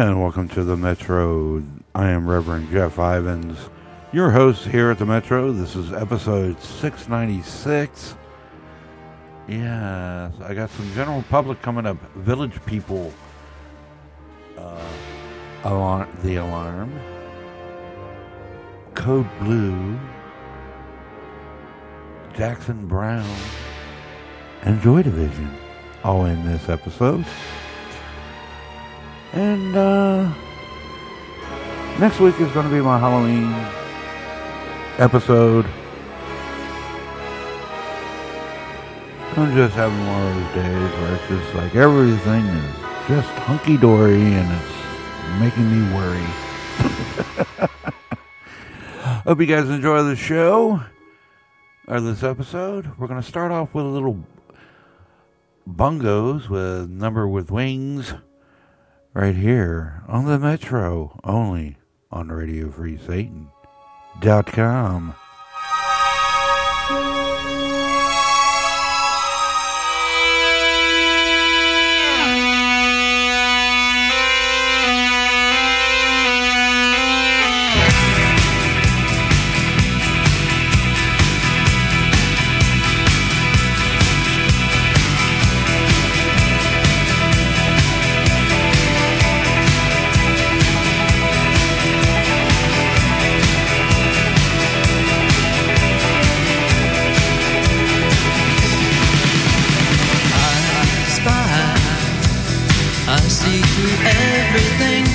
And welcome to the Metro. I am Reverend Jeff Ivins, your host here at the Metro. This is episode 696. Yes, I got some general public coming up. Village People. Uh, alarm, the Alarm. Code Blue. Jackson Browne. And Joy Division. All in this episode. And uh, next week is going to be my Halloween episode. I'm just having one of those days where it's just like everything is just hunky dory and it's making me worry. Hope you guys enjoy the show or this episode. We're going to start off with a little Bongos with Number with Wings right here on the Metro, only on RadioFreeSatan.com. Thank see through everything.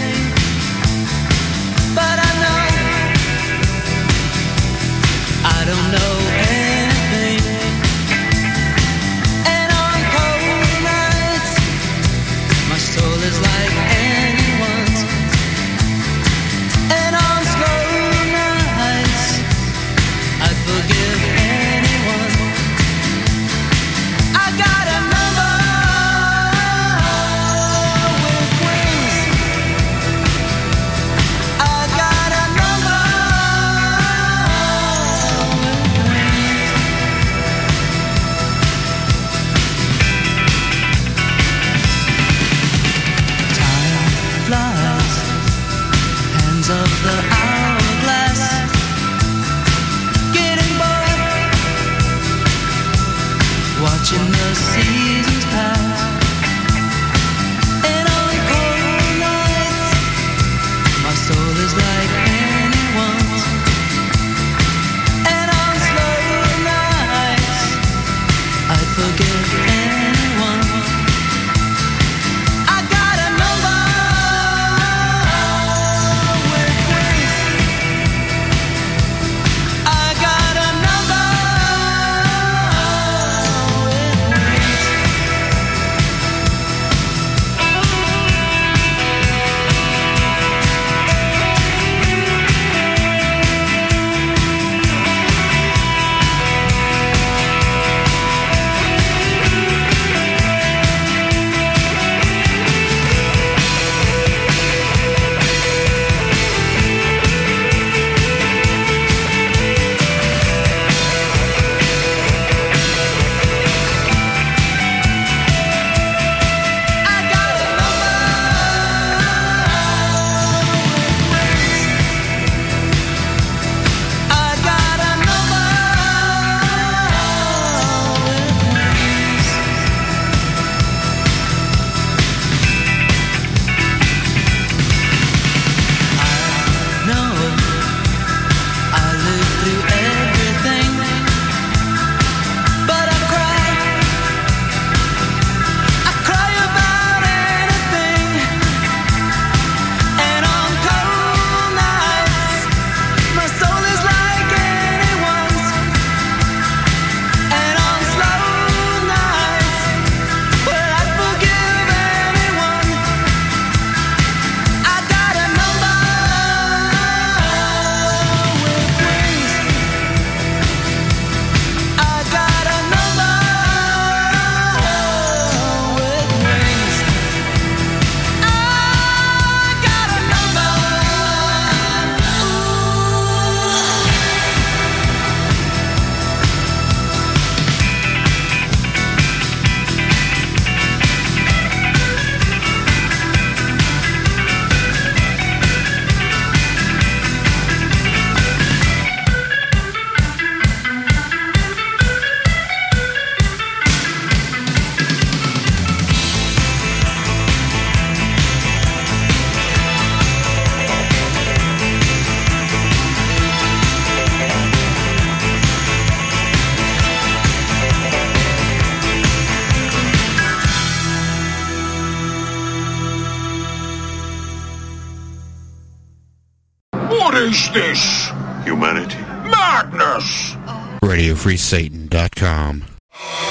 RadioFreeSatan.com.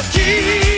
I'm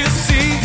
you see.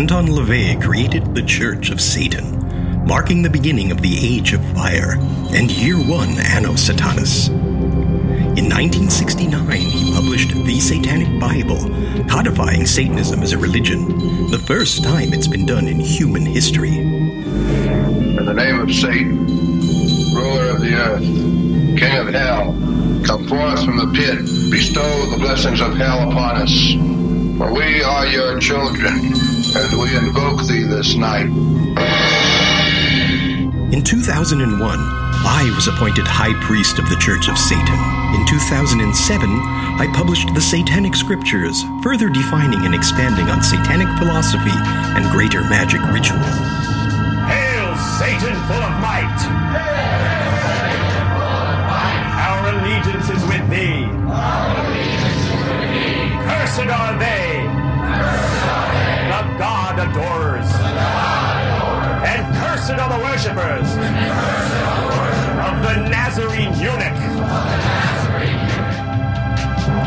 Anton LaVey created the Church of Satan, marking the beginning of the Age of Fire and Year One Anno Satanas. In 1969, he published The Satanic Bible, codifying Satanism as a religion, the first time it's been done in human history. In the name of Satan, ruler of the earth, king of hell, come forth from the pit, bestow the blessings of hell upon us. For we are your children, and we invoke thee this night. In 2001, I was appointed High Priest of the Church of Satan. In 2007, I published the Satanic Scriptures, further defining and expanding on satanic philosophy and greater magic ritual. Hail, Satan full of might! Our allegiance is with thee. Cursed are they. Adorers. And cursed are the worshippers of the Nazarene eunuch.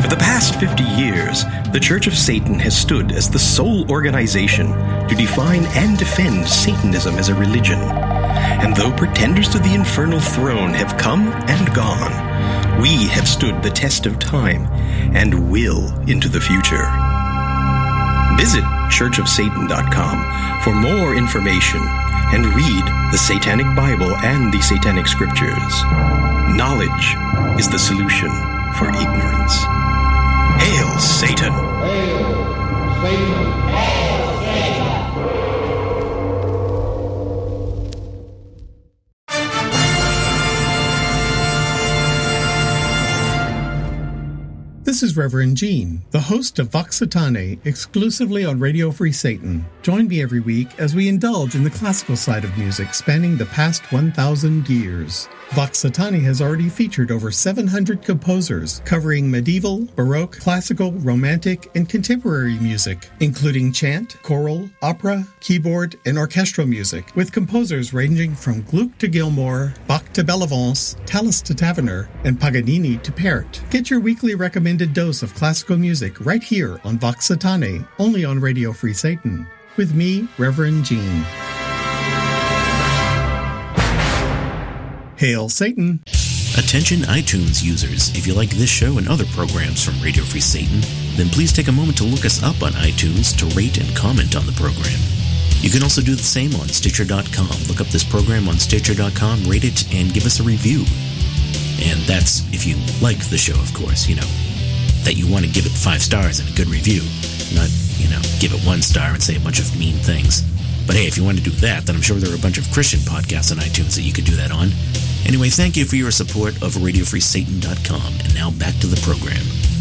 For the past 50 years, the Church of Satan has stood as the sole organization to define and defend Satanism as a religion. And though pretenders to the infernal throne have come and gone, we have stood the test of time and will into the future. Visit churchofsatan.com for more information and read the Satanic Bible and the Satanic Scriptures. Knowledge is the solution for ignorance. Hail, Satan! This is Reverend Gene, the host of Vox Satanae, exclusively on Radio Free Satan. Join me every week as we indulge in the classical side of music spanning the past 1,000 years. Vox Satanae has already featured over 700 composers covering medieval, baroque, classical, romantic, and contemporary music, including chant, choral, opera, keyboard, and orchestral music, with composers ranging from Gluck to Gilmore, Bach to Bellavance, Tallis to Taverner, and Paganini to Parrot. Get your weekly recommended dose of classical music right here on Vox Satanae, only on Radio Free Satan. With me, Reverend Gene. Hail Satan! Attention iTunes users, if you like this show and other programs from Radio Free Satan, then please take a moment to look us up on iTunes to rate and comment on the program. You can also do the same on Stitcher.com. Look up this program on Stitcher.com, rate it, and give us a review. And that's if you like the show, of course, you know, that you want to give it five stars and a good review, not, you know, give it one star and say a bunch of mean things. But hey, if you want to do that, then I'm sure there are a bunch of Christian podcasts on iTunes that you could do that on. Anyway, thank you for your support of RadioFreeSatan.com. And now back to the program.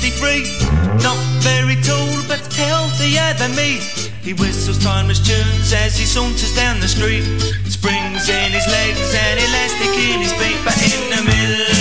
63. Not very tall, but healthier than me. He whistles timeless tunes as he saunters down the street. Springs in his legs and elastic in his feet, but in the middle.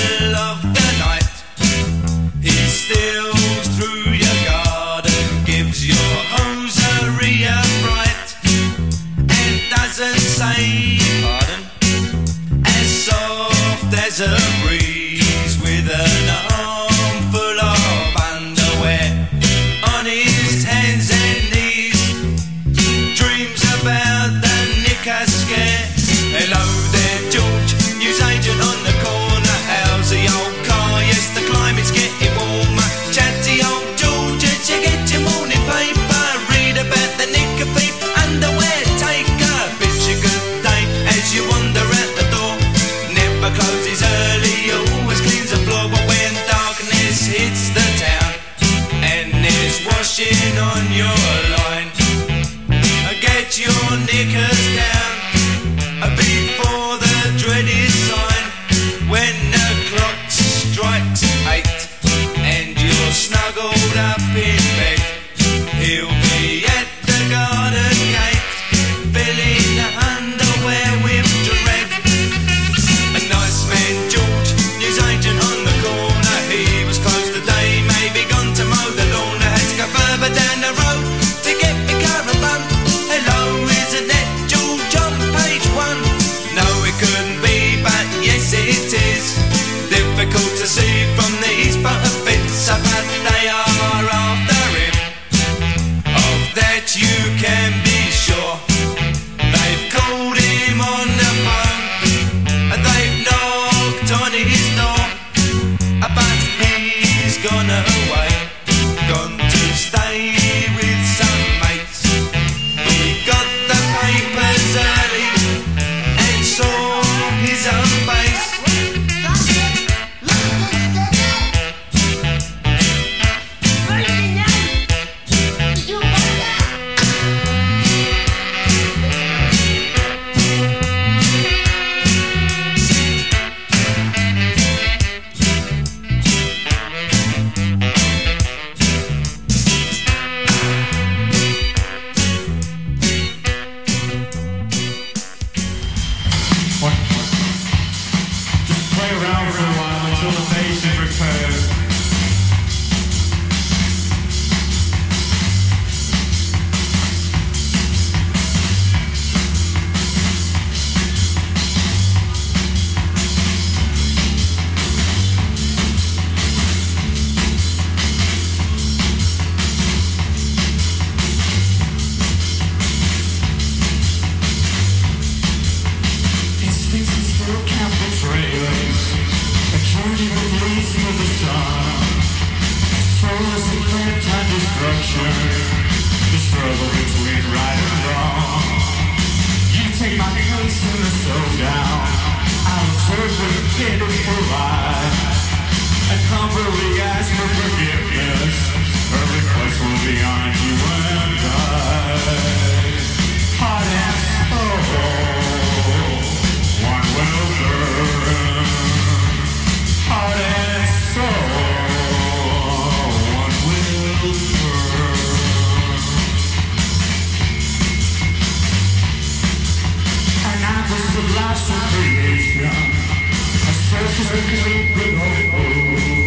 the last of creation. A circus of people, oh.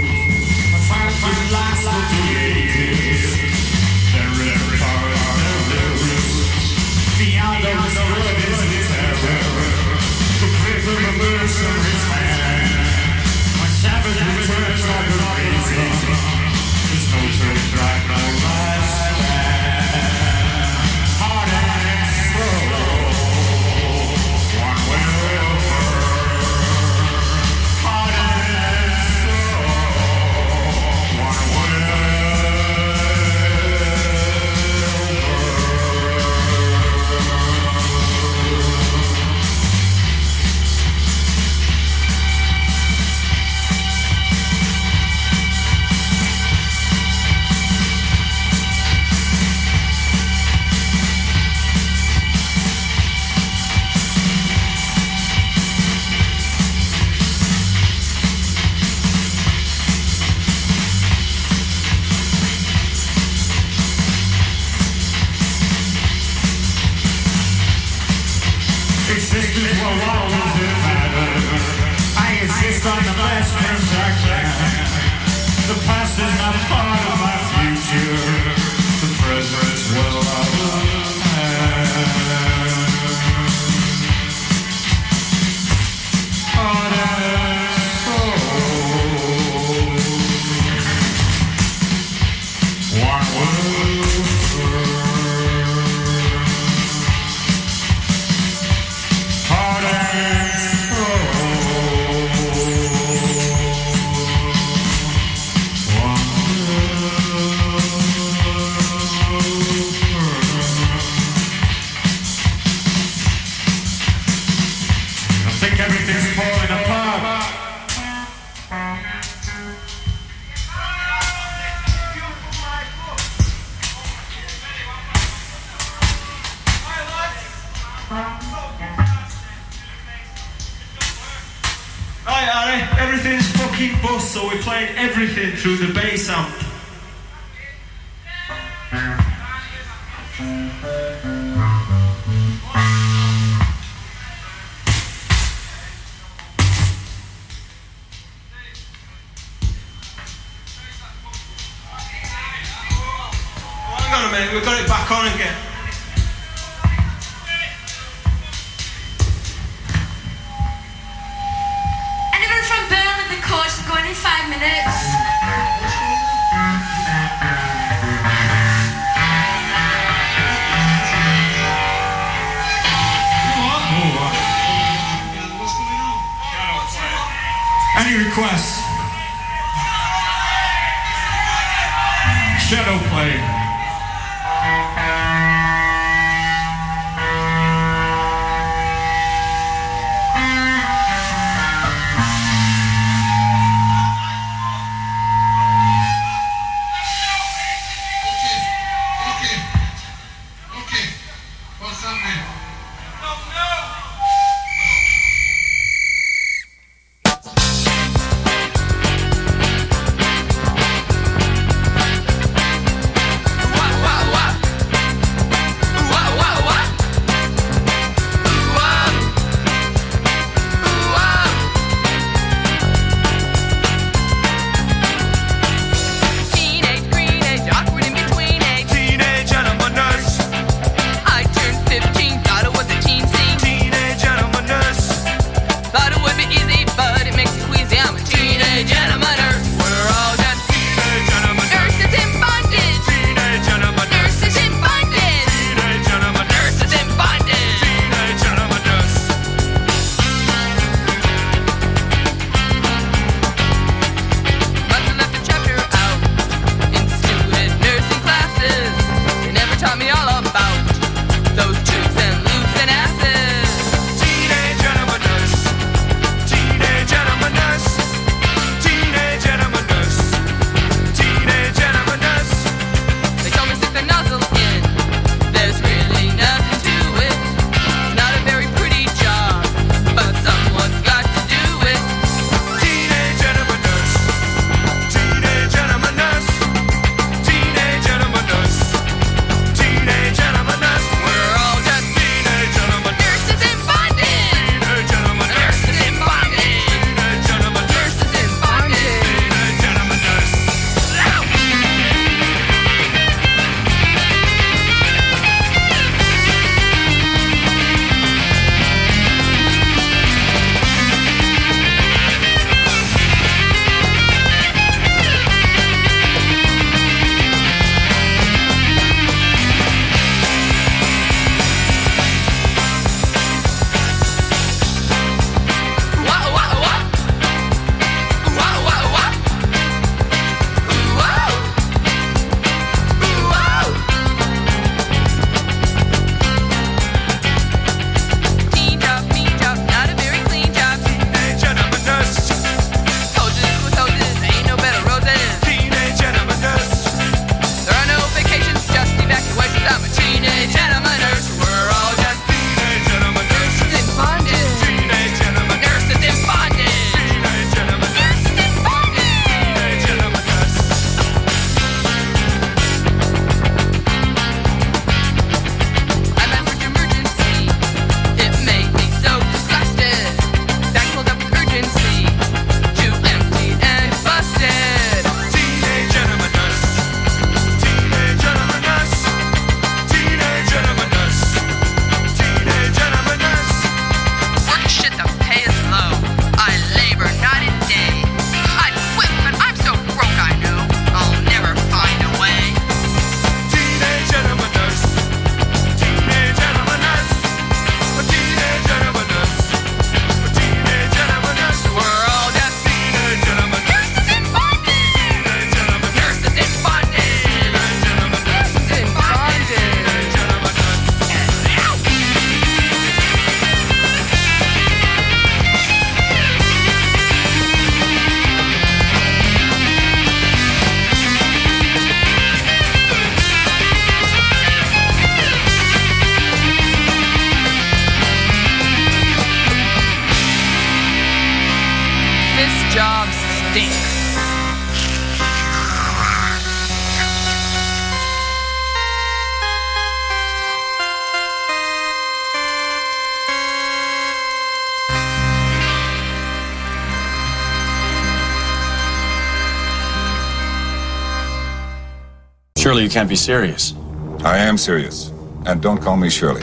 Surely you can't be serious. I am serious. And don't call me Shirley.